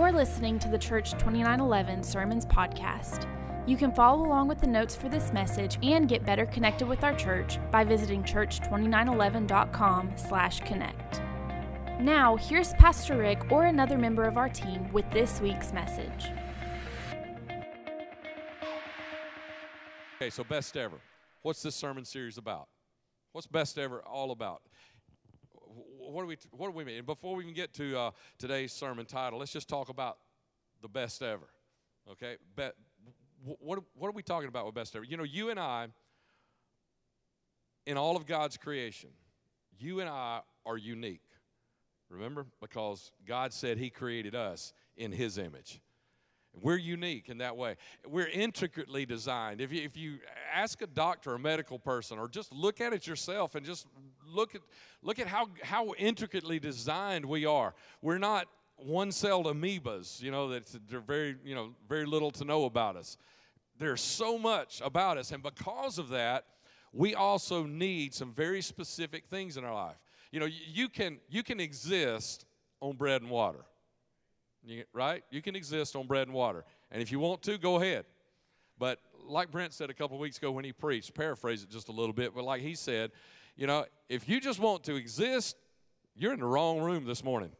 You're listening to the Church 2911 Sermons Podcast. You can follow along with the notes for this message and get better connected with our church by visiting church2911.com slash connect. Now, here's Pastor Rick or another member of our team with this week's message. Okay, so best ever. What's this sermon series about? What's best ever all about? What do we what do we mean? And Before we even get to uh, today's sermon title, let's just talk about the best ever. Okay, Be- what what are we talking about with best ever? You know, you and I, in all of God's creation, you and I are unique. Remember, because God said He created us in His image. We're unique in that way. We're intricately designed. If you, if you ask a doctor, a medical person, or just look at it yourself and just look at, look at how, how intricately designed we are. We're not one-celled amoebas, you know, that they're very, you know, very little to know about us. There's so much about us, and because of that, we also need some very specific things in our life. You know, you can you can exist on bread and water. You, right? You can exist on bread and water. And if you want to, go ahead. But like Brent said a couple weeks ago when he preached, paraphrase it just a little bit, but like he said, you know, if you just want to exist, you're in the wrong room this morning.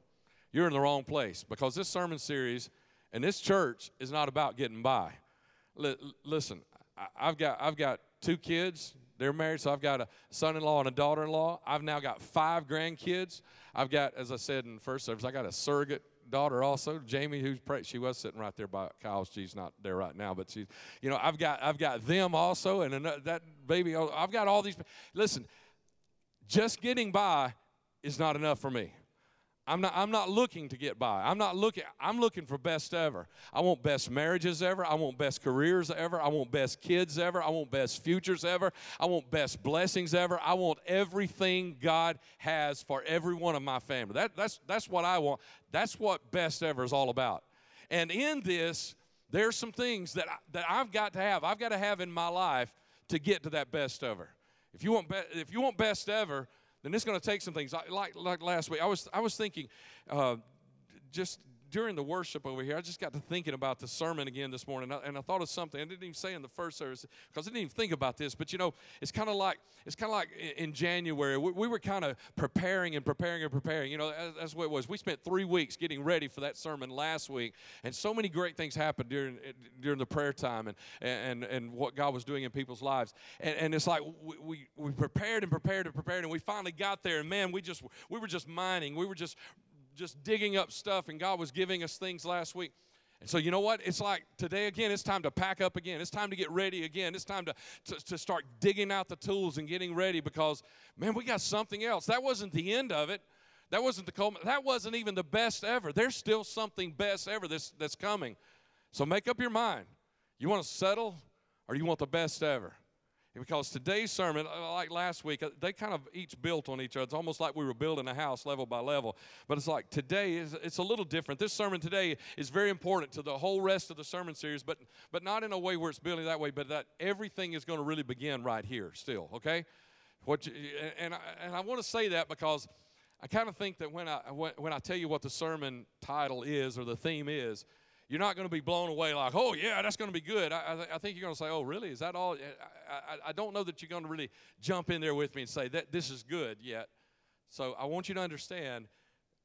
You're in the wrong place because this sermon series and this church is not about getting by. L- listen, I've got I've got two kids. They're married, so I've got a son-in-law and a daughter-in-law. I've now got five grandkids. I've got, as I said in first service, I got a surrogate daughter also, Jamie, who's pre- she was sitting right there by Kyle's. She's not there right now, but she's, you know, I've got I've got them also, and another, that baby. Oh, I've got all these. Listen, just getting by is not enough for me. I'm not, I'm not looking to get by. I'm not looking, I'm looking for best ever. I want best marriages ever. I want best careers ever. I want best kids ever. I want best futures ever. I want best blessings ever. I want everything God has for every one of my family. That, that's, that's what I want. That's what best ever is all about. And in this, there's some things that, I, that I've got to have. I've got to have in my life to get to that best ever. If you want, be, if you want best ever, then it's going to take some things. Like, like last week, I was, I was thinking, uh, just during the worship over here, I just got to thinking about the sermon again this morning, and I thought of something I didn't even say in the first service because I didn't even think about this. But you know, it's kind of like it's kind of like in January we, we were kind of preparing and preparing and preparing. You know, that's what it was. We spent three weeks getting ready for that sermon last week, and so many great things happened during eh, during the prayer time and and and what God was doing in people's lives. And, and it's like we, we we prepared and prepared and prepared, and we finally got there. And man, we just we were just mining. We were just just digging up stuff, and God was giving us things last week. And so, you know what? It's like today again, it's time to pack up again. It's time to get ready again. It's time to, to, to start digging out the tools and getting ready because, man, we got something else. That wasn't the end of it. That wasn't the that wasn't even the best ever. There's still something best ever that's, that's coming. So make up your mind. You want to settle or you want the best ever? Because today's sermon, uh, like last week, uh, they kind of each built on each other. It's almost like we were building a house level by level. But it's like today is it's a little different. This sermon today is very important to the whole rest of the sermon series, but but not in a way where it's building that way, but that everything is going to really begin right here still. Okay, what you, and I, and I want to say that because I kind of think that when I when I tell you what the sermon title is or the theme is, you're not going to be blown away like, oh, yeah, that's going to be good. I, I, I think you're going to say, oh, really? Is that all? I, I, I don't know that you're going to really jump in there with me and say that this is good yet. So I want you to understand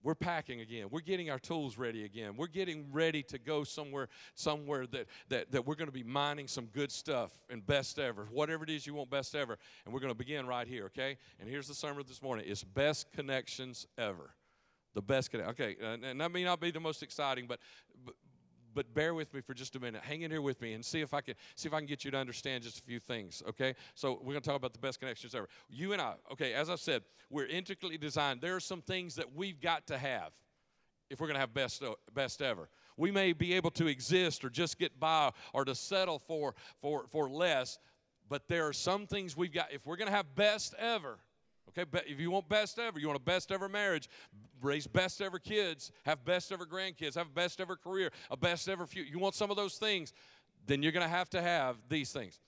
we're packing again. We're getting our tools ready again. We're getting ready to go somewhere, somewhere that, that, that we're going to be mining some good stuff and best ever, whatever it is you want best ever. And we're going to begin right here, okay? And here's the sermon this morning. It's best connections ever. The best connection. Okay, and that may not be the most exciting, but, but but bear with me for just a minute. Hang in here with me and see if I can see if I can get you to understand just a few things. Okay, so we're going to talk about the best connections ever. You and I. Okay, as I said, we're intricately designed. There are some things that we've got to have if we're going to have best uh, best ever. We may be able to exist or just get by or to settle for for for less, but there are some things we've got. If we're going to have best ever, Okay, if you want best ever, you want a best ever marriage, raise best ever kids, have best ever grandkids, have best ever career, a best ever future. You want some of those things, then you're going to have to have these things.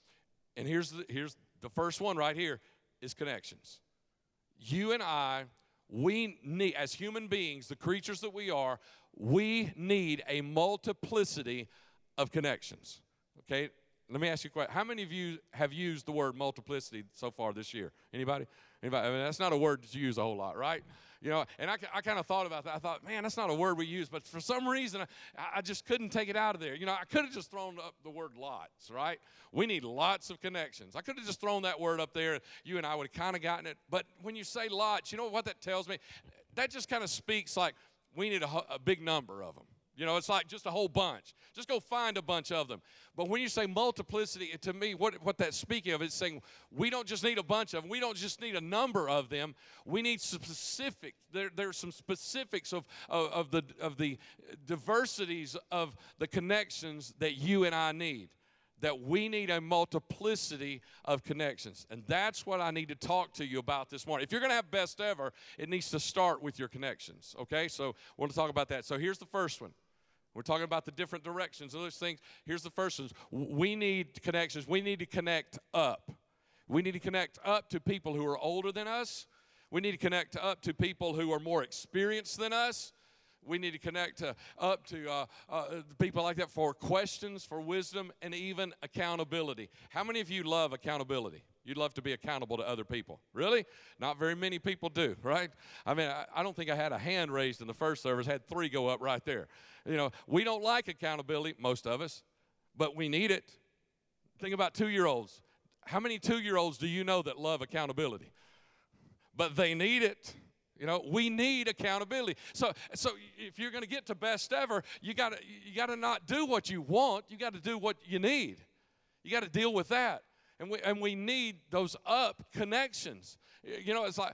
And here's the, here's the first one right here is connections. You and I we need, as human beings, the creatures that we are, we need a multiplicity of connections. Okay? Let me ask you a question. How many of you have used the word multiplicity so far this year? Anybody? Anybody? I mean, that's not a word to use a whole lot, right? You know, and I, I kind of thought about that. I thought, man, that's not a word we use, but for some reason, I, I just couldn't take it out of there. You know, I could have just thrown up the word lots, right? We need lots of connections. I could have just thrown that word up there. You and I would have kind of gotten it. But when you say lots, you know what that tells me? That just kind of speaks like we need a, a big number of them. You know, it's like just a whole bunch. Just go find a bunch of them. But when you say multiplicity, to me, what, what that's speaking of is saying we don't just need a bunch of them. We don't just need a number of them. We need specific. There, there's some specifics of, of, of, the, of the diversities of the connections that you and I need that we need a multiplicity of connections. And that's what I need to talk to you about this morning. If you're going to have best ever, it needs to start with your connections. Okay? So, we want to talk about that. So, here's the first one. We're talking about the different directions of those things. Here's the first one. We need connections. We need to connect up. We need to connect up to people who are older than us. We need to connect up to people who are more experienced than us. We need to connect to, up to uh, uh, people like that for questions, for wisdom, and even accountability. How many of you love accountability? You'd love to be accountable to other people. Really? Not very many people do, right? I mean, I, I don't think I had a hand raised in the first service, had three go up right there. You know, we don't like accountability, most of us, but we need it. Think about two year olds. How many two year olds do you know that love accountability? But they need it. You know, we need accountability. So, so if you're going to get to best ever, you got to you got to not do what you want. You got to do what you need. You got to deal with that, and we and we need those up connections. You know, it's like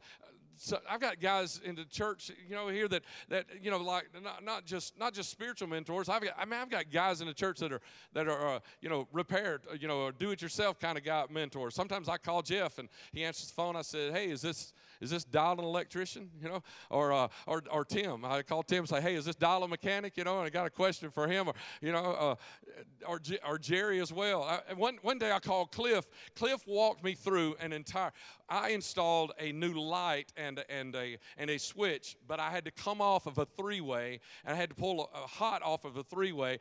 so I've got guys in the church, you know, here that that you know, like not, not just not just spiritual mentors. I've got I mean I've got guys in the church that are that are uh, you know repaired, uh, you know, do it yourself kind of guy mentors. Sometimes I call Jeff and he answers the phone. I said, Hey, is this is this Dial an electrician? You know, or uh, or or Tim. I call Tim and say, Hey, is this Dial a mechanic? You know, and I got a question for him, or you know, uh, or or Jerry as well. I, one one day I called Cliff. Cliff walked me through an entire. I installed a new light and and a and a switch, but I had to come off of a three way and I had to pull a, a hot off of a three way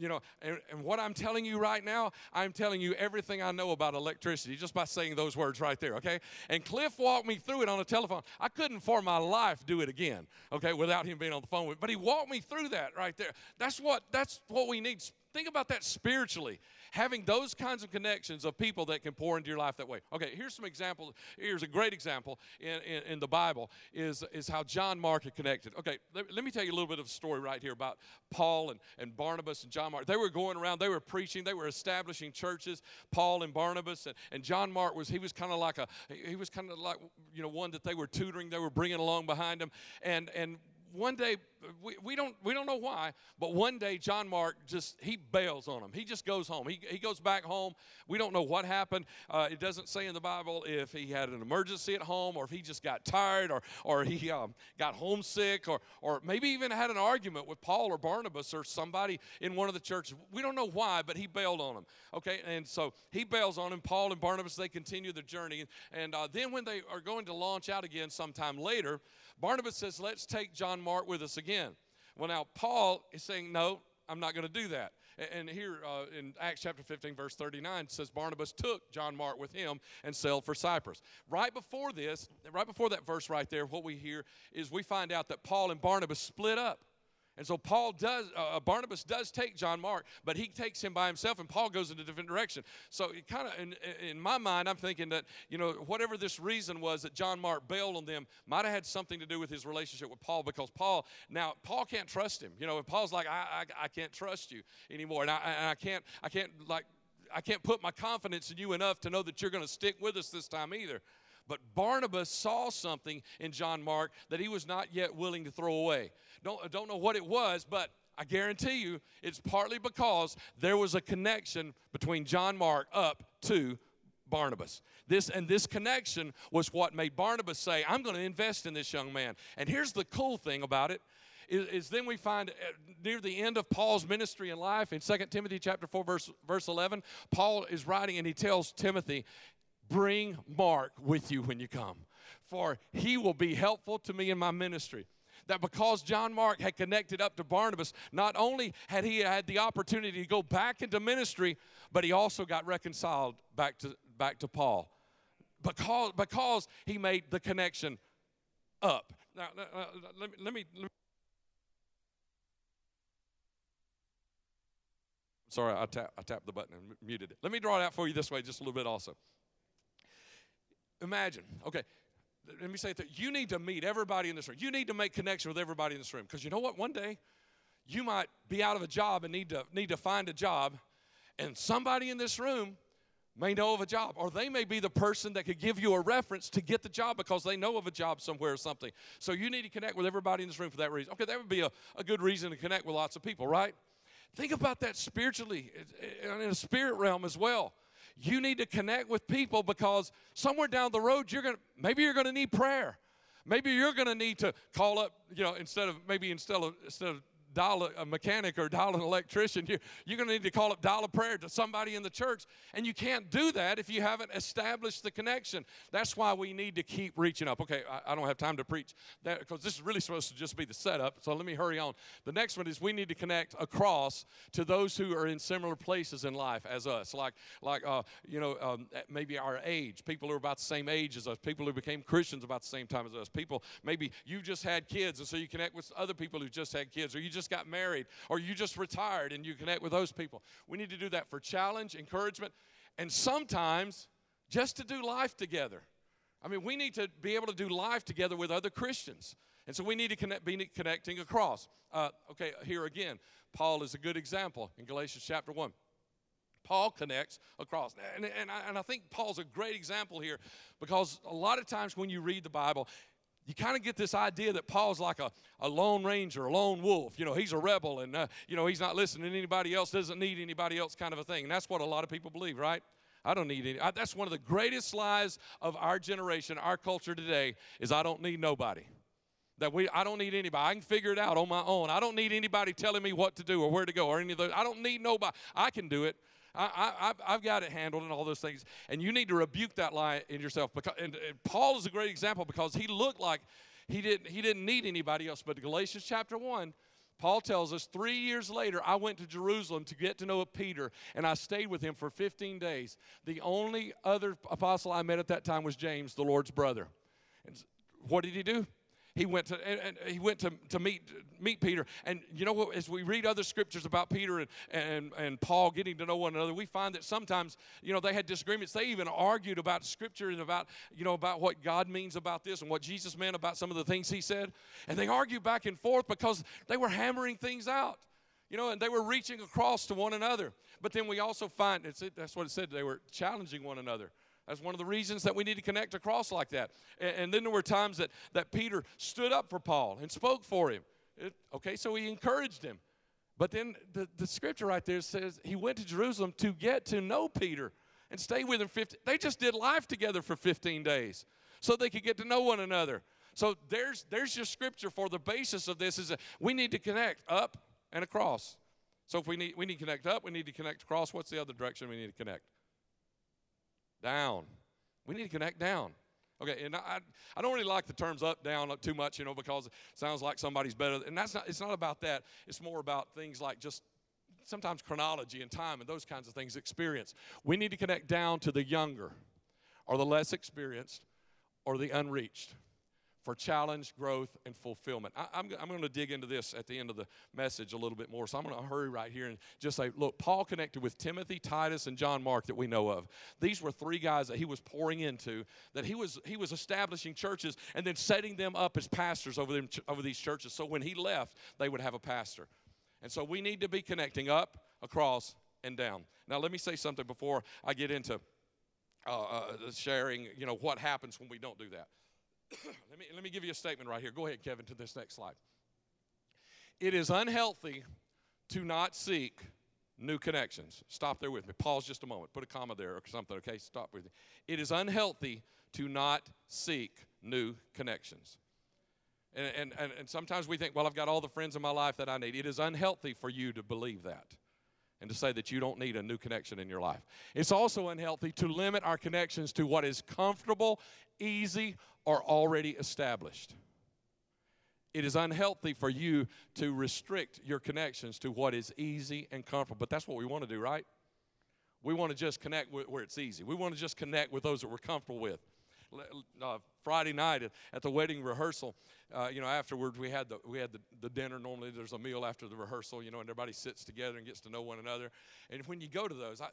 you know, and, and, what I'm telling you right now, I'm telling you everything I know about electricity just by saying those words right there, okay? And Cliff walked me through it on the telephone. I couldn't for my life do it again, okay, without him being on the phone with me. But he walked me through that right there. That's what that's what we need. Think about that spiritually having those kinds of connections of people that can pour into your life that way. Okay, here's some examples. Here's a great example in, in, in the Bible is, is how John Mark had connected. Okay, let, let, me tell you a little bit of a story right here about Paul and, and Barnabas and John Mark. They were going around, they were preaching, they were establishing churches, Paul and Barnabas, and, and John Mark was, he was kind of like a, he was kind of like, you know, one that they were tutoring, they were bringing along behind them. And, and one day we, we don't we don't know why but one day john mark just he bails on him. He just goes home. He, he goes back home. We don't know what happened. Uh, it doesn't say in the bible if he had an emergency at home or if he just got tired or or he um, got homesick or or maybe even had an argument with paul or barnabas or somebody in one of the churches. We don't know why but he bailed on him. Okay? And so he bails on him. Paul and barnabas they continue the journey. And uh, then when they are going to launch out again sometime later Barnabas says, Let's take John Mark with us again. Well, now, Paul is saying, No, I'm not going to do that. And here uh, in Acts chapter 15, verse 39, says Barnabas took John Mark with him and sailed for Cyprus. Right before this, right before that verse right there, what we hear is we find out that Paul and Barnabas split up. And so Paul does, uh, uh, Barnabas does take John Mark, but he takes him by himself, and Paul goes in a different direction. So it kind of, in, in my mind, I'm thinking that you know whatever this reason was that John Mark bailed on them might have had something to do with his relationship with Paul, because Paul now Paul can't trust him. You know, Paul's like, I, I, I can't trust you anymore, and I, and I can't, I can't like. I can't put my confidence in you enough to know that you're going to stick with us this time either. But Barnabas saw something in John Mark that he was not yet willing to throw away. Don't, don't know what it was, but I guarantee you it's partly because there was a connection between John Mark up to Barnabas. This and this connection was what made Barnabas say, "I'm going to invest in this young man." And here's the cool thing about it is, is then we find uh, near the end of Paul's ministry and life in 2 Timothy chapter 4 verse verse 11, Paul is writing and he tells Timothy, Bring Mark with you when you come. for he will be helpful to me in my ministry that because John Mark had connected up to Barnabas, not only had he had the opportunity to go back into ministry, but he also got reconciled back to, back to Paul because, because he made the connection up. Now, uh, let, me, let, me, let me. Sorry, I, tap, I tapped the button and muted it. Let me draw it out for you this way just a little bit also. Imagine, okay, let me say that you need to meet everybody in this room. You need to make connection with everybody in this room because you know what? One day you might be out of a job and need to need to find a job, and somebody in this room may know of a job, or they may be the person that could give you a reference to get the job because they know of a job somewhere or something. So you need to connect with everybody in this room for that reason. Okay, that would be a, a good reason to connect with lots of people, right? Think about that spiritually, in a spirit realm as well you need to connect with people because somewhere down the road you're going to maybe you're going to need prayer. Maybe you're going to need to call up you know instead of maybe instead of instead of dial a mechanic or dial an electrician. You're, you're going to need to call up dial a prayer to somebody in the church. And you can't do that if you haven't established the connection. That's why we need to keep reaching up. Okay, I, I don't have time to preach that because this is really supposed to just be the setup. So let me hurry on. The next one is we need to connect across to those who are in similar places in life as us, like like uh, you know um, maybe our age, people who are about the same age as us, people who became Christians about the same time as us, people maybe you just had kids and so you connect with other people who just had kids, or you just just got married or you just retired and you connect with those people. We need to do that for challenge, encouragement, and sometimes just to do life together. I mean, we need to be able to do life together with other Christians. And so we need to connect, be connecting across. Uh, okay, here again, Paul is a good example in Galatians chapter 1. Paul connects across. And, and, I, and I think Paul's a great example here because a lot of times when you read the Bible, you kind of get this idea that Paul's like a, a lone ranger, a lone wolf. You know, he's a rebel and, uh, you know, he's not listening to anybody else, doesn't need anybody else kind of a thing. And that's what a lot of people believe, right? I don't need any. I, that's one of the greatest lies of our generation, our culture today, is I don't need nobody. That we, I don't need anybody. I can figure it out on my own. I don't need anybody telling me what to do or where to go or any of those. I don't need nobody. I can do it. I, I, have got it handled and all those things. And you need to rebuke that lie in yourself. Because, and, and Paul is a great example because he looked like he didn't, he didn't need anybody else. But Galatians chapter 1, Paul tells us three years later, I went to Jerusalem to get to know Peter, and I stayed with him for 15 days. The only other apostle I met at that time was James, the Lord's brother. And what did he do? He went to and, and, he went to, to meet meet Peter. And you know what? As we read other scriptures about Peter and, and, and Paul getting to know one another, we find that sometimes you know they had disagreements. They even argued about scripture and about you know about what God means about this and what Jesus meant about some of the things he said. And they argued back and forth because they were hammering things out. You know, and they were reaching across to one another. But then we also find, that's what it said, they were challenging one another. That's one of the reasons that we need to connect across like that. And, and then there were times that, that Peter stood up for Paul and spoke for him. It, okay, so he encouraged him. But then the, the scripture right there says he went to Jerusalem to get to know Peter and stay with him 50. They just did life together for 15 days so they could get to know one another. So there's there's your scripture for the basis of this is that we need to connect up and across. So if we need we need to connect up, we need to connect across. What's the other direction we need to connect? Down. We need to connect down. Okay, and I, I don't really like the terms up, down too much, you know, because it sounds like somebody's better. And that's not, it's not about that. It's more about things like just sometimes chronology and time and those kinds of things, experience. We need to connect down to the younger or the less experienced or the unreached for challenge, growth, and fulfillment. I, am I'm, I'm going to dig into this at the end of the message a little bit more. So I'm going to hurry right here and just say, look, Paul connected with Timothy, Titus, and John Mark that we know of. These were three guys that he was pouring into, that he was he was establishing churches and then setting them up as pastors over them over these churches. So when he left, they would have a pastor. And so we need to be connecting up, across, and down. Now let me say something before I get into uh, uh, sharing. You know what happens when we don't do that. let, me, let me give you a statement right here. Go ahead, Kevin, to this next slide. It is unhealthy to not seek new connections. Stop there with me. Pause just a moment. Put a comma there or something, okay? Stop with me. It is unhealthy to not seek new connections. And, and, and, sometimes we think, well, I've got all the friends in my life that I need. It is unhealthy for you to believe that. And to say that you don't need a new connection in your life. It's also unhealthy to limit our connections to what is comfortable, easy, or already established. It is unhealthy for you to restrict your connections to what is easy and comfortable. But that's what we want to do, right? We want to just connect where it's easy. We want to just connect with those that we're comfortable with. Uh, Friday night at, at, the wedding rehearsal, uh, you know, afterwards we had the we had the, the dinner. Normally there's a meal after the rehearsal, you know, and everybody sits together and gets to know one another. And when you go to those, I,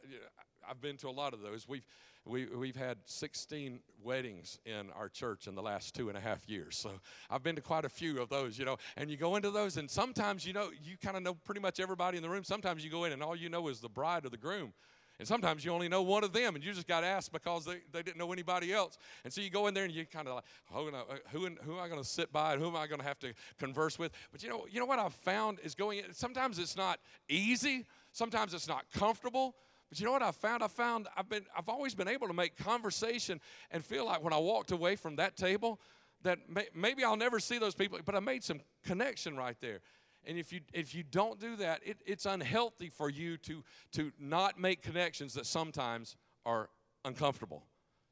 I've been to a lot of those. We've we, we've had 16 weddings in our church in the last two and a half years. So I've been to quite a few of those, you know. And you go into those, and sometimes, you know, you kind of know pretty much everybody in the room. Sometimes you go in, and all you know is the bride or the groom. And sometimes you only know one of them, and you just got asked because they, they didn't know anybody else. And so you go in there and you kind of like, oh, no, who, uh, who am I going to sit by and who am I going to have to converse with? But you know, you know what I've found is going in, sometimes it's not easy, sometimes it's not comfortable. But you know what I found? I found I've been I've always been able to make conversation and feel like when I walked away from that table that may, maybe I'll never see those people, but I made some connection right there. And if you if you don't do that, it, it's unhealthy for you to to not make connections that sometimes are uncomfortable,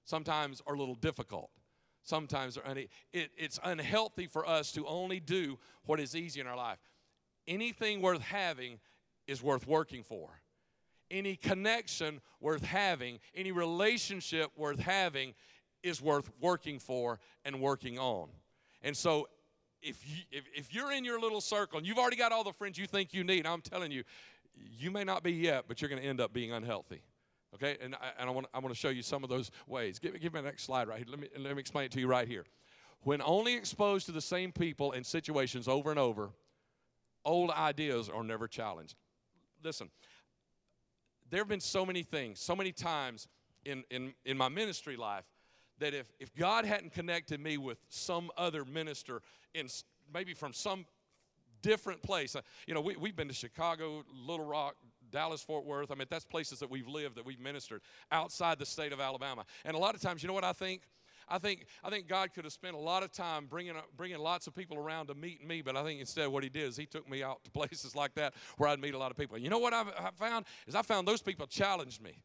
sometimes are a little difficult, sometimes are un- it, it's unhealthy for us to only do what is easy in our life. Anything worth having is worth working for. Any connection worth having, any relationship worth having is worth working for and working on. And so if, you, if, if you're in your little circle and you've already got all the friends you think you need, I'm telling you, you may not be yet, but you're going to end up being unhealthy. Okay, and I, and I want I want to show you some of those ways. Give, give me the next slide right here. Let me let me explain it to you right here. When only exposed to the same people and situations over and over, old ideas are never challenged. Listen, there have been so many things, so many times in, in, in my ministry life that if, if God hadn't connected me with some other minister in maybe from some different place, uh, you know, we, we've been to Chicago, Little Rock, Dallas, Fort Worth. I mean, that's places that we've lived, that we've ministered outside the state of Alabama. And a lot of times, you know what I think? I think, I think God could have spent a lot of time bringing, bringing lots of people around to meet me, but I think instead what he did is he took me out to places like that where I'd meet a lot of people. You know what I've, I found? Is I found those people challenged me.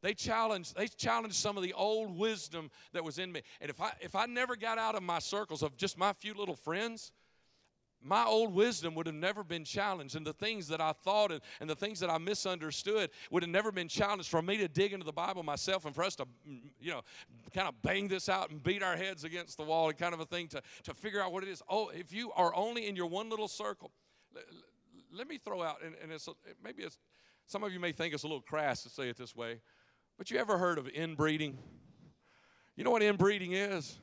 They challenged, they challenged some of the old wisdom that was in me. And if I if I never got out of my circles of just my few little friends, my old wisdom would have never been challenged. And the things that I thought and, and the things that I misunderstood would have never been challenged for me to dig into the Bible myself and for us to, mm, you know, kind of bang this out and beat our heads against the wall and kind of a thing to, to figure out what it is. Oh, if you are only in your one little circle, let, let me throw out, and, and it's, maybe it's, some of you may think it's a little crass to say it this way, but you ever heard of inbreeding? You know what inbreeding is?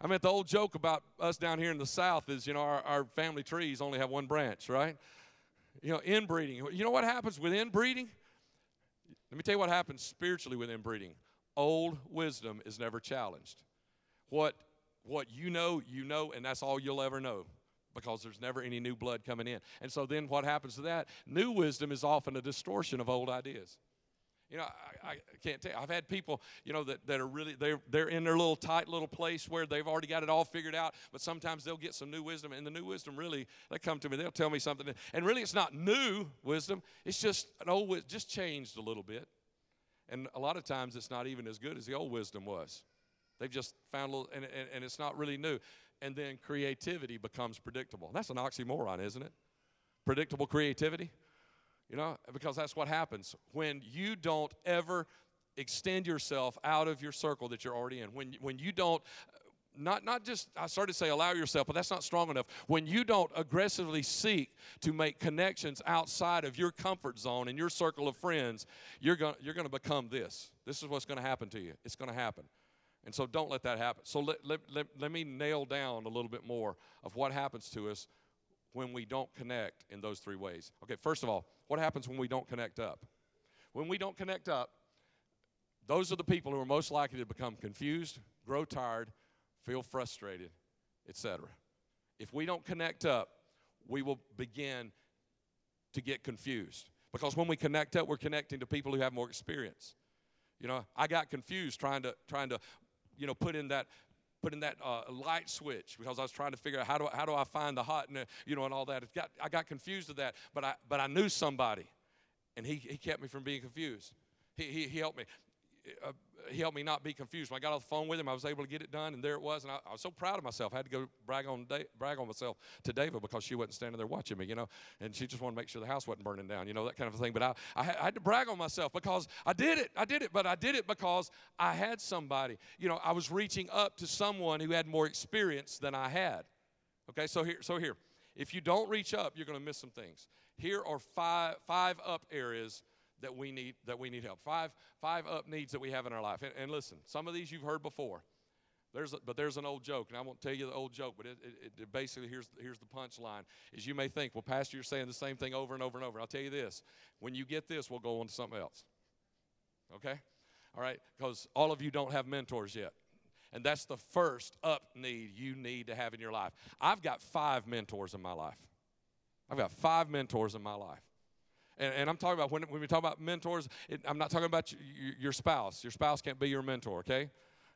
I mean, the old joke about us down here in the South is, you know, our, our family trees only have one branch, right? You know, inbreeding. You know what happens with inbreeding? Let me tell you what happens spiritually with inbreeding. Old wisdom is never challenged. What, what you know, you know, and that's all you'll ever know because there's never any new blood coming in. And so then what happens to that? New wisdom is often a distortion of old ideas. You know, I, I, can't tell you. I've had people, you know, that, that are really, they're, they're in their little tight little place where they've already got it all figured out, but sometimes they'll get some new wisdom. And the new wisdom really, they come to me, they'll tell me something. And really, it's not new wisdom, it's just an old just changed a little bit. And a lot of times it's not even as good as the old wisdom was. They've just found a little, and, and, and it's not really new. And then creativity becomes predictable. That's an oxymoron, isn't it? Predictable creativity. You know, because that's what happens when you don't ever extend yourself out of your circle that you're already in. When, when you don't, not, not just, I started to say allow yourself, but that's not strong enough. When you don't aggressively seek to make connections outside of your comfort zone and your circle of friends, you're going you're to become this. This is what's going to happen to you. It's going to happen. And so don't let that happen. So let, let, let, let me nail down a little bit more of what happens to us when we don't connect in those three ways. Okay, first of all, what happens when we don't connect up? When we don't connect up, those are the people who are most likely to become confused, grow tired, feel frustrated, etc. If we don't connect up, we will begin to get confused. Because when we connect up, we're connecting to people who have more experience. You know, I got confused trying to trying to, you know, put in that put in that uh, light switch because I was trying to figure out how do I, how do I find the hot and uh, you know and all that. It got, I got confused with that, but I but I knew somebody, and he, he kept me from being confused. He, he, he helped me. Uh, he helped me not be confused. When I got off the phone with him, I was able to get it done, and there it was. And I, I was so proud of myself. I had to go brag on da- brag on myself to David because she wasn't standing there watching me, you know, and she just wanted to make sure the house wasn't burning down, you know, that kind of thing. But I, I, I had to brag on myself because I did it. I did it, but I did it because I had somebody. You know, I was reaching up to someone who had more experience than I had. Okay, so here, so here, if you don't reach up, you're going to miss some things. Here are five five up areas that we need that we need help. Five five up needs that we have in our life. And, and listen, some of these you've heard before. There's a, but there's an old joke, and I won't tell you the old joke, but it, it, it basically here's here's the punchline: is you may think, well, Pastor, you're saying the same thing over and over and over. I'll tell you this: when you get this, we'll go on to something else. Okay, all right, because all of you don't have mentors yet. And that's the first up need you need to have in your life. I've got five mentors in my life. I've got five mentors in my life. And, and I'm talking about, when, when we talk about mentors, it, I'm not talking about your, your spouse. Your spouse can't be your mentor, okay?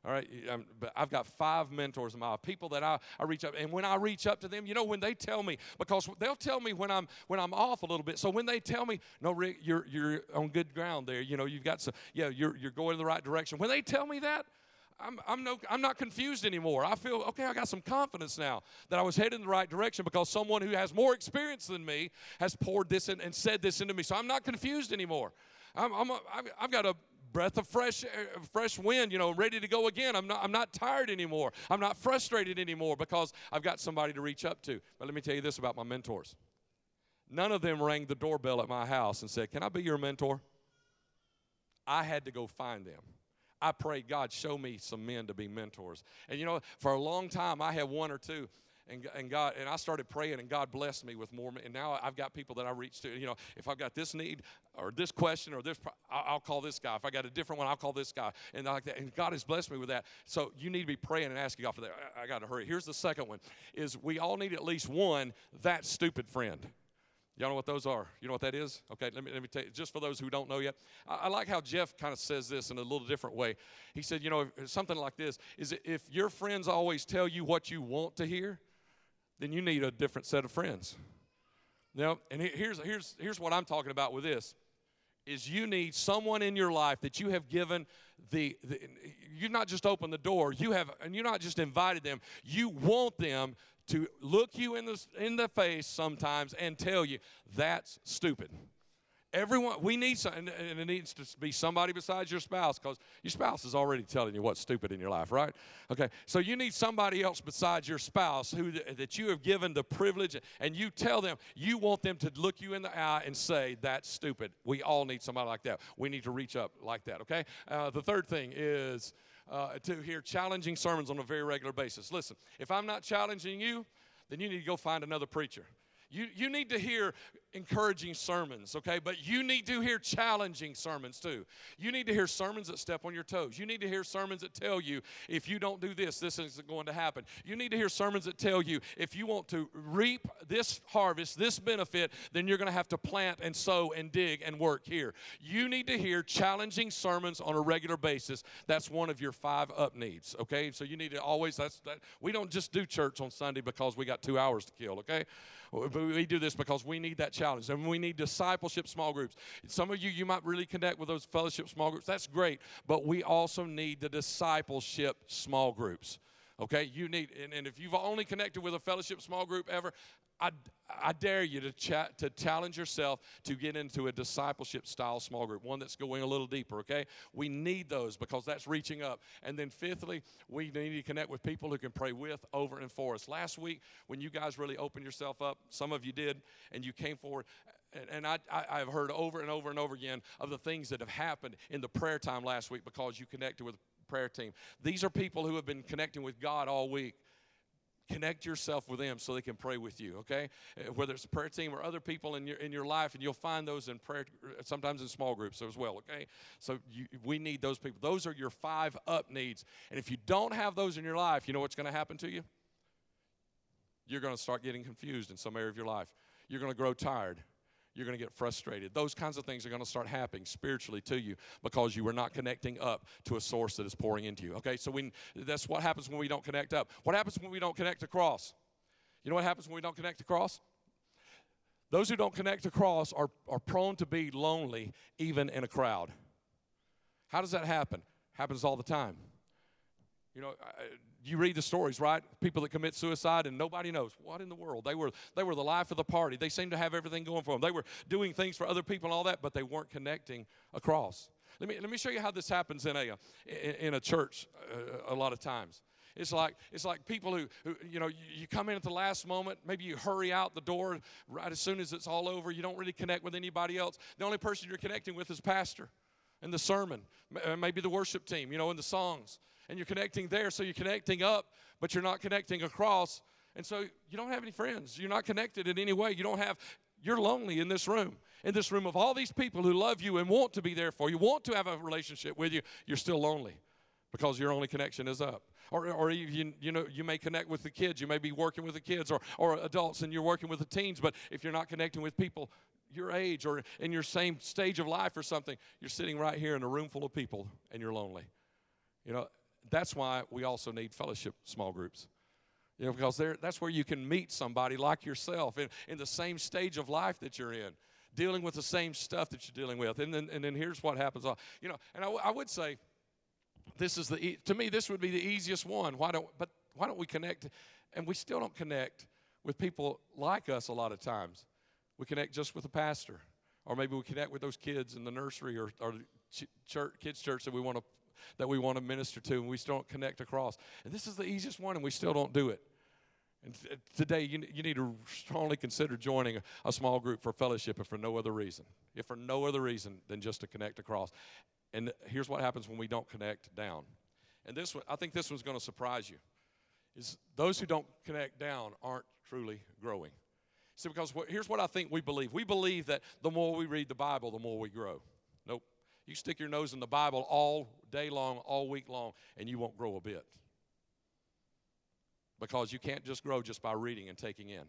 All right, um, but I've got five mentors in my life, people that I, I reach up, and when I reach up to them, you know, when they tell me, because they'll tell me when I'm when I'm off a little bit. So when they tell me, no, Rick, you're you're on good ground there. You know, you've got some, yeah, you're you're going in the right direction. When they tell me that, I'm, I'm, no, I'm not confused anymore. I feel, okay, I got some confidence now that I was headed in the right direction because someone who has more experience than me has poured this in and said this into me. So I'm not confused anymore. I'm, I'm a, I've got a breath of fresh, fresh wind, you know, ready to go again. I'm not, I'm not tired anymore. I'm not frustrated anymore because I've got somebody to reach up to. But let me tell you this about my mentors. None of them rang the doorbell at my house and said, Can I be your mentor? I had to go find them. I prayed, God, show me some men to be mentors. And you know, for a long time, I had one or two. And, and God and I started praying and God blessed me with more and now I've got people that I reach to you know if I've got this need or this question or this I'll call this guy. If I got a different one I'll call this guy and like that. And God has blessed me with that. So you need to be praying and asking God for that. I, I got to hurry. Here's the second one is we all need at least one that stupid friend Y'all know what those are? You know what that is? Okay, let me, let me tell you, just for those who don't know yet. I, I like how Jeff kind of says this in a little different way. He said, you know, something like this is if your friends always tell you what you want to hear, then you need a different set of friends. Now, and here's, here's, here's what I'm talking about with this is you need someone in your life that you have given the, the you not just opened the door you have and you're not just invited them you want them to look you in the, in the face sometimes and tell you that's stupid. Everyone, we need some, and it needs to be somebody besides your spouse because your spouse is already telling you what's stupid in your life, right? Okay, so you need somebody else besides your spouse who that you have given the privilege, and you tell them you want them to look you in the eye and say that's stupid. We all need somebody like that. We need to reach up like that. Okay. Uh, the third thing is uh, to hear challenging sermons on a very regular basis. Listen, if I'm not challenging you, then you need to go find another preacher. You, you need to hear encouraging sermons, okay? But you need to hear challenging sermons too. You need to hear sermons that step on your toes. You need to hear sermons that tell you if you don't do this, this isn't going to happen. You need to hear sermons that tell you if you want to reap this harvest, this benefit, then you're going to have to plant and sow and dig and work here. You need to hear challenging sermons on a regular basis. That's one of your five up needs, okay? So you need to always, that's that. We don't just do church on Sunday because we got two hours to kill, okay? We do this because we need that and we need discipleship small groups. Some of you, you might really connect with those fellowship small groups. That's great. But we also need the discipleship small groups. Okay, you need, and, and if you've only connected with a fellowship small group ever, I, I dare you to, to challenge yourself to get into a discipleship style small group, one that's going a little deeper, okay? We need those because that's reaching up. And then, fifthly, we need to connect with people who can pray with, over, and for us. Last week, when you guys really opened yourself up, some of you did, and you came forward, and, and I, I, have heard over and over and over again of the things that have happened in the prayer time last week because you connected with prayer team. These are people who have been connecting with God all week. Connect yourself with them so they can pray with you, okay? Uh, whether it's a prayer team or other people in your, in your life, and you'll find those in prayer, sometimes in small groups as well, okay? So you, we need those people. Those are your five up needs. And if you don't have those in your life, you know what's going to happen to you? You're going to start getting confused in some area of your life. You're going to grow tired you're going to get frustrated. Those kinds of things are going to start happening spiritually to you because you are not connecting up to a source that is pouring into you. Okay, so when, that's what happens when we don't connect up. What happens when we don't connect across? You know what happens when we don't connect across? Those who don't connect across are, are prone to be lonely even in a crowd. How does that happen? Happens all the time. You know, you read the stories, right? People that commit suicide and nobody knows what in the world. They were they were the life of the party. They seemed to have everything going for them. They were doing things for other people and all that, but they weren't connecting across. Let me let me show you how this happens in a in a church uh, a lot of times. It's like it's like people who, who you know you, you, come in at the last moment. Maybe you hurry out the door right as soon as it's all over. You don't really connect with anybody else. The only person you're connecting with is pastor, and the sermon, uh, maybe the worship team. You know, in the songs, and you're connecting there. So you're connecting up, but you're not connecting across. And so you don't have any friends. You're not connected in any way. You don't have. You're lonely in this room. In this room of all these people who love you and want to be there for you, want to have a relationship with you, you're still lonely because your only connection is up or, or you, you know you may connect with the kids you may be working with the kids or, or adults and you're working with the teens but if you're not connecting with people your age or in your same stage of life or something you're sitting right here in a room full of people and you're lonely you know that's why we also need fellowship small groups you know because that's where you can meet somebody like yourself in, in the same stage of life that you're in dealing with the same stuff that you're dealing with and then, and then here's what happens uh, you know and I, I would say this is the to me this would be the easiest one. Why don't but why don't we connect? And we still don't connect with people like us a lot of times. We connect just with the pastor, or maybe we connect with those kids in the nursery or, or church, kids church that we want to that we want to minister to, and we still don't connect across. And this is the easiest one, and we still don't do it. And today, you, you need to strongly consider joining a, a, small group for fellowship, if for no other reason. If for no other reason than just to connect across. And here's what happens when we don't connect down. And this one, I think this one's going to surprise you. Is those who don't connect down aren't truly growing. See, because here's what I think we believe. We believe that the more we read the Bible, the more we grow. You stick your nose in the Bible all day long, all week long, and you won't grow a bit. Because you can't just grow just by reading and taking in.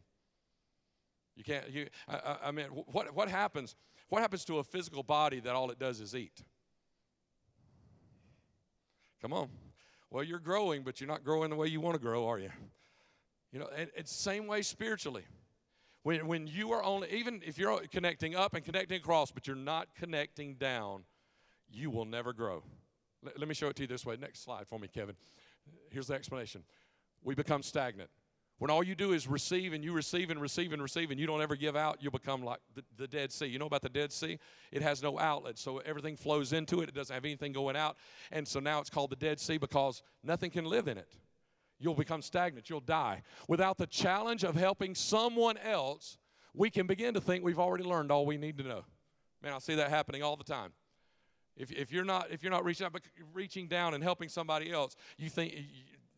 You can't. You. I, I mean, what what happens? What happens to a physical body that all it does is eat? Come on. Well, you're growing, but you're not growing the way you want to grow, are you? You know, and it's the same way spiritually. When, when you are only, even if you're connecting up and connecting across, but you're not connecting down, you will never grow. Let, let me show it to you this way. Next slide for me, Kevin. Here's the explanation. We become stagnant. When all you do is receive and you receive and receive and receive and you don't ever give out, you'll become like the, the, Dead Sea. You know about the Dead Sea? It has no outlet, so everything flows into it. It doesn't have anything going out. And so now it's called the Dead Sea because nothing can live in it. You'll become stagnant, you'll die. Without the challenge of helping someone else, we can begin to think we've already learned all we need to know. Man, I see that happening all the time. If, if you're not if you're not reaching out, but reaching down and helping somebody else, you think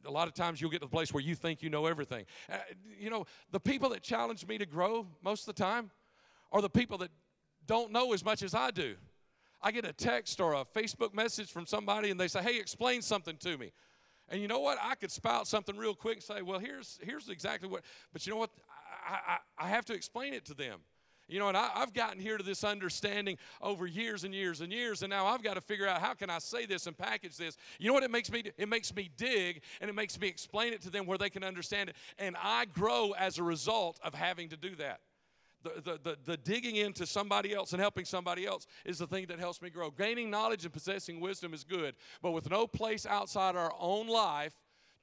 a lot of times you'll get to the place where you think you know everything. Uh, you know, the people that challenge me to grow most of the time are the people that don't know as much as I do. I get a text or a Facebook message from somebody and they say, hey, explain something to me. And you know what? I could spout something real quick and say, well, here's, here's exactly what, but you know what? I, I, I have to explain it to them. You know, and I, have gotten here to this understanding over years and years and years, and now I've got to figure out how can I say this and package this. You know what it makes me? It makes me dig, and it makes me explain it to them where they can understand it, and I grow as a result of having to do that. The, the, the, the, digging into somebody else and helping somebody else is the thing that helps me grow. Gaining knowledge and possessing wisdom is good, but with no place outside our own life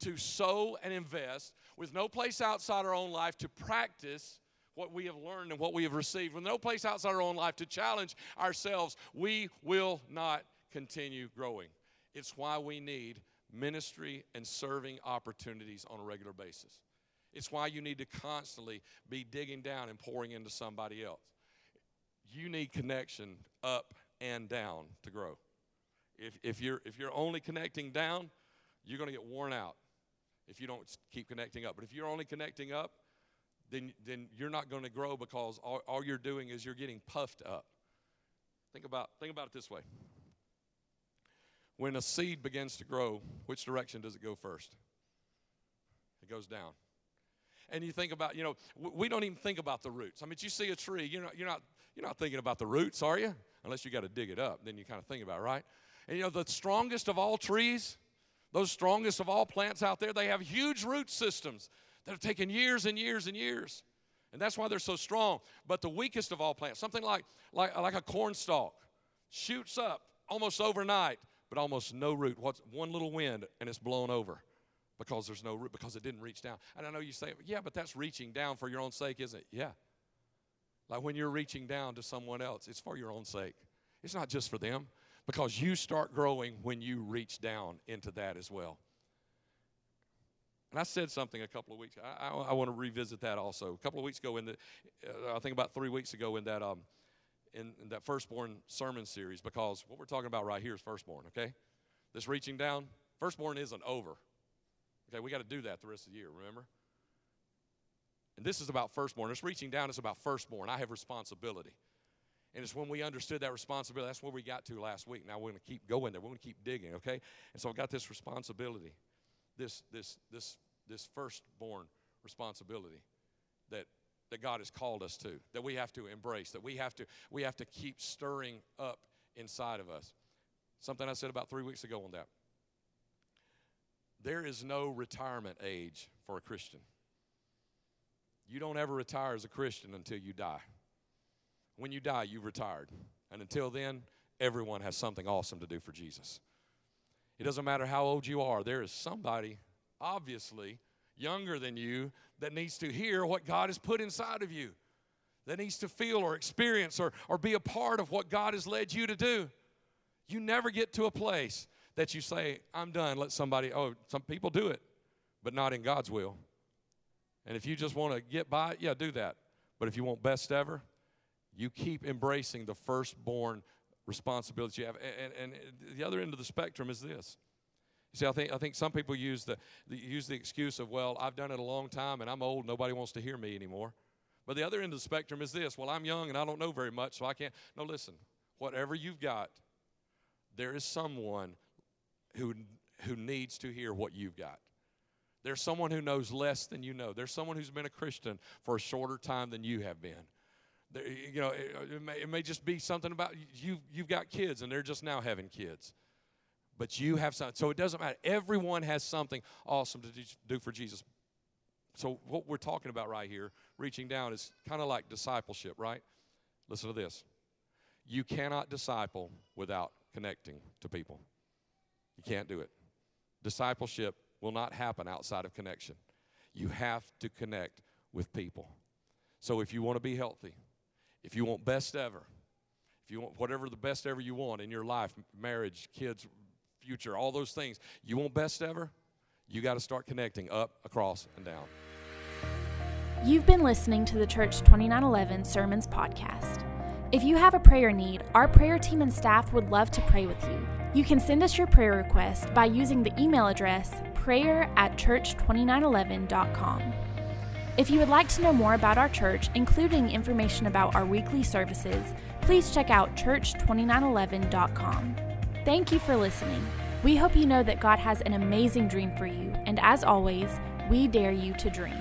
to sow and invest, with no place outside our own life to practice what we have learned and what we have received, with no place outside our own life to challenge ourselves, we will not continue growing. It's why we need ministry and serving opportunities on a regular basis. It's why you need to constantly be digging down and pouring into somebody else. You need connection up and down to grow. If, if, you're, if you're only connecting down, you're going to get worn out if you don't keep connecting up. But if you're only connecting up, then, then you're not going to grow because all, all you're doing is you're getting puffed up. Think about, think about it this way. When a seed begins to grow, which direction does it go first? It goes down. And you think about, you know, we don't even think about the roots. I mean, you see a tree, you're not, you're not, you're not thinking about the roots, are you? Unless you got to dig it up, then you kind of think about it, right? And you know, the strongest of all trees, those strongest of all plants out there, they have huge root systems that have taken years and years and years. And that's why they're so strong. But the weakest of all plants, something like, like, like a corn stalk, shoots up almost overnight, but almost no root. What's one little wind and it's blown over because there's no root, because it didn't reach down. And I know you say, yeah, but that's reaching down for your own sake, isn't it? Yeah. Like when you're reaching down to someone else, it's for your own sake. It's not just for them, because you start growing when you reach down into that as well. And I said something a couple of weeks. I, I, I want to revisit that also. A couple of weeks ago, in the, uh, I think about three weeks ago, in that um, in, in that firstborn sermon series, because what we're talking about right here is firstborn. Okay, this reaching down, firstborn isn't over. Okay, we got to do that the rest of the year. Remember. And this is about firstborn. This reaching down is about firstborn. I have responsibility. And it's when we understood that responsibility, that's where we got to last week. Now we're going to keep going there. We're going to keep digging, okay? And so I've got this responsibility, this, this, this this firstborn responsibility that that God has called us to, that we have to embrace, that we have to we have to keep stirring up inside of us. Something I said about three weeks ago on that. There is no retirement age for a Christian. You don't ever retire as a Christian until you die. When you die, you've retired. And until then, everyone has something awesome to do for Jesus. It doesn't matter how old you are, there is somebody obviously younger than you that needs to hear what God has put inside of you, that needs to feel or experience or, or be a part of what God has led you to do. You never get to a place that you say, I'm done, let somebody, oh, some people do it, but not in God's will. And if you just want to get by, yeah, do that. But if you want best ever, you keep embracing the firstborn responsibility you have. And, and, and the other end of the spectrum is this see, I think, I think some people use the, the, use the excuse of, well, I've done it a long time and I'm old, nobody wants to hear me anymore. But the other end of the spectrum is this well, I'm young and I don't know very much, so I can't. No, listen, whatever you've got, there is someone who, who needs to hear what you've got. There's someone who knows less than you know. There's someone who's been a Christian for a shorter time than you have been. There, you know, it, it, may, it may just be something about you. You've got kids, and they're just now having kids but you have something. So it doesn't matter. Everyone has something awesome to do for Jesus. So what we're talking about right here, reaching down, is kind of like discipleship, right? Listen to this. You cannot disciple without connecting to people. You can't do it. Discipleship will not happen outside of connection. You have to connect with people. So if you want to be healthy, if you want best ever, if you want whatever the best ever you want in your life, marriage, kids, future, all those things. You want best ever? You got to start connecting up, across, and down. You've been listening to the Church 2911 Sermons podcast. If you have a prayer need, our prayer team and staff would love to pray with you. You can send us your prayer request by using the email address prayer at church2911.com. If you would like to know more about our church, including information about our weekly services, please check out church2911.com. Thank you for listening. We hope you know that God has an amazing dream for you, and as always, we dare you to dream.